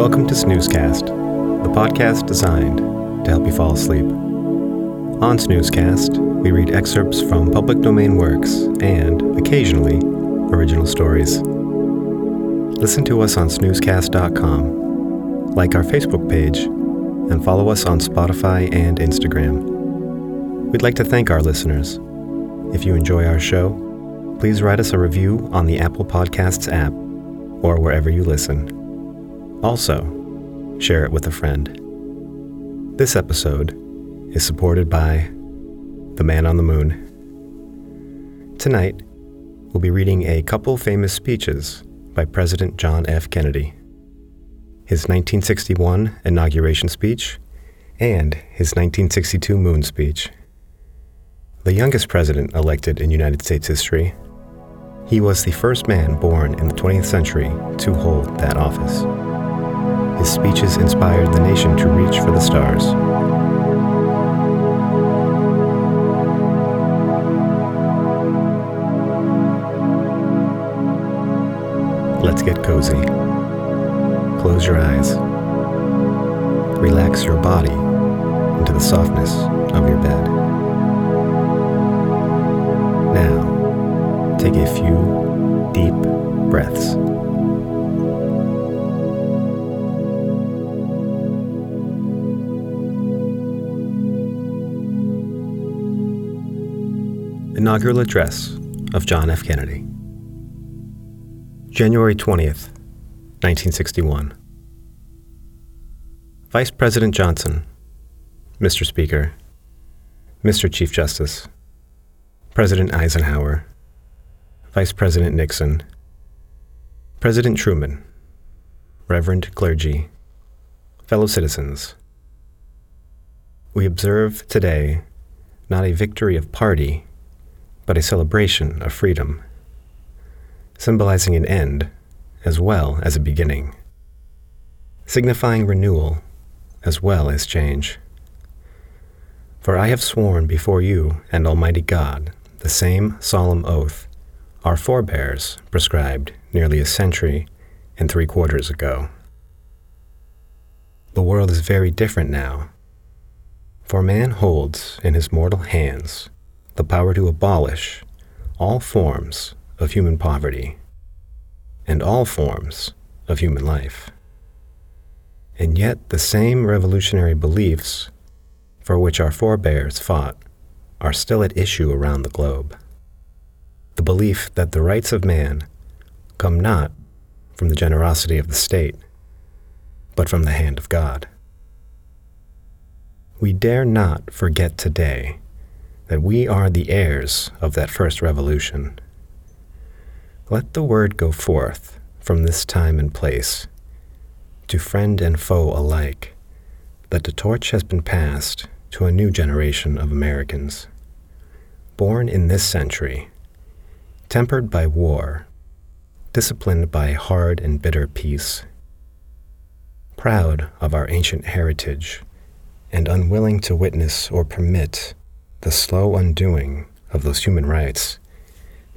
Welcome to Snoozecast, the podcast designed to help you fall asleep. On Snoozecast, we read excerpts from public domain works and, occasionally, original stories. Listen to us on snoozecast.com, like our Facebook page, and follow us on Spotify and Instagram. We'd like to thank our listeners. If you enjoy our show, please write us a review on the Apple Podcasts app or wherever you listen. Also, share it with a friend. This episode is supported by The Man on the Moon. Tonight, we'll be reading a couple famous speeches by President John F. Kennedy his 1961 inauguration speech and his 1962 moon speech. The youngest president elected in United States history, he was the first man born in the 20th century to hold that office. His speeches inspired the nation to reach for the stars. Let's get cozy. Close your eyes. Relax your body into the softness of your bed. Now, take a few deep breaths. Inaugural Address of John F. Kennedy. January 20th, 1961. Vice President Johnson, Mr. Speaker, Mr. Chief Justice, President Eisenhower, Vice President Nixon, President Truman, Reverend clergy, fellow citizens, we observe today not a victory of party but a celebration of freedom, symbolizing an end as well as a beginning, signifying renewal as well as change. For I have sworn before you and Almighty God the same solemn oath our forebears prescribed nearly a century and three quarters ago. The world is very different now, for man holds in his mortal hands the power to abolish all forms of human poverty and all forms of human life. And yet, the same revolutionary beliefs for which our forebears fought are still at issue around the globe. The belief that the rights of man come not from the generosity of the state, but from the hand of God. We dare not forget today that we are the heirs of that first revolution. Let the word go forth from this time and place to friend and foe alike that the torch has been passed to a new generation of Americans, born in this century, tempered by war, disciplined by hard and bitter peace, proud of our ancient heritage, and unwilling to witness or permit the slow undoing of those human rights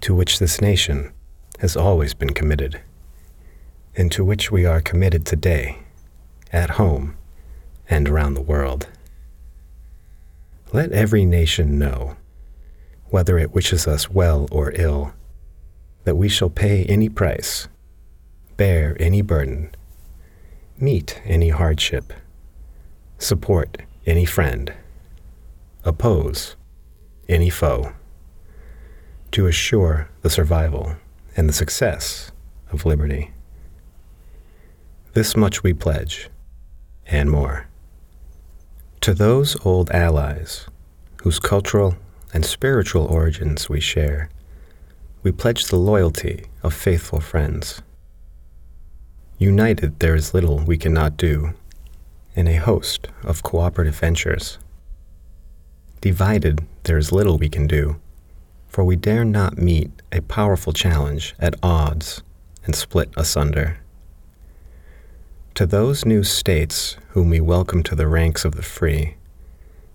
to which this nation has always been committed, and to which we are committed today, at home and around the world. Let every nation know, whether it wishes us well or ill, that we shall pay any price, bear any burden, meet any hardship, support any friend, oppose any foe, to assure the survival and the success of liberty. This much we pledge, and more. To those old allies whose cultural and spiritual origins we share, we pledge the loyalty of faithful friends. United, there is little we cannot do in a host of cooperative ventures. Divided, there is little we can do for we dare not meet a powerful challenge at odds and split asunder. To those new states whom we welcome to the ranks of the free,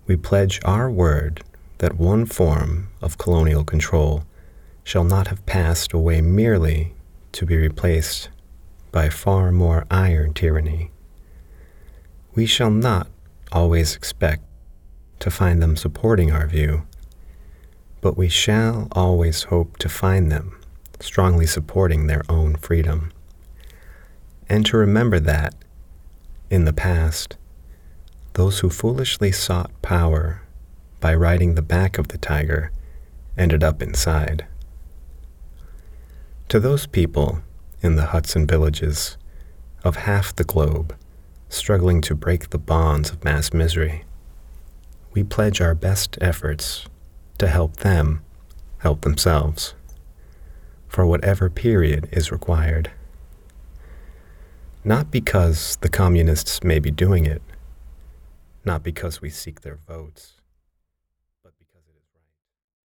we pledge our word that one form of colonial control shall not have passed away merely to be replaced by far more iron tyranny. We shall not always expect to find them supporting our view but we shall always hope to find them strongly supporting their own freedom. And to remember that, in the past, those who foolishly sought power by riding the back of the tiger ended up inside. To those people in the huts and villages of half the globe struggling to break the bonds of mass misery, we pledge our best efforts to help them help themselves for whatever period is required. Not because the communists may be doing it, not because we seek their votes.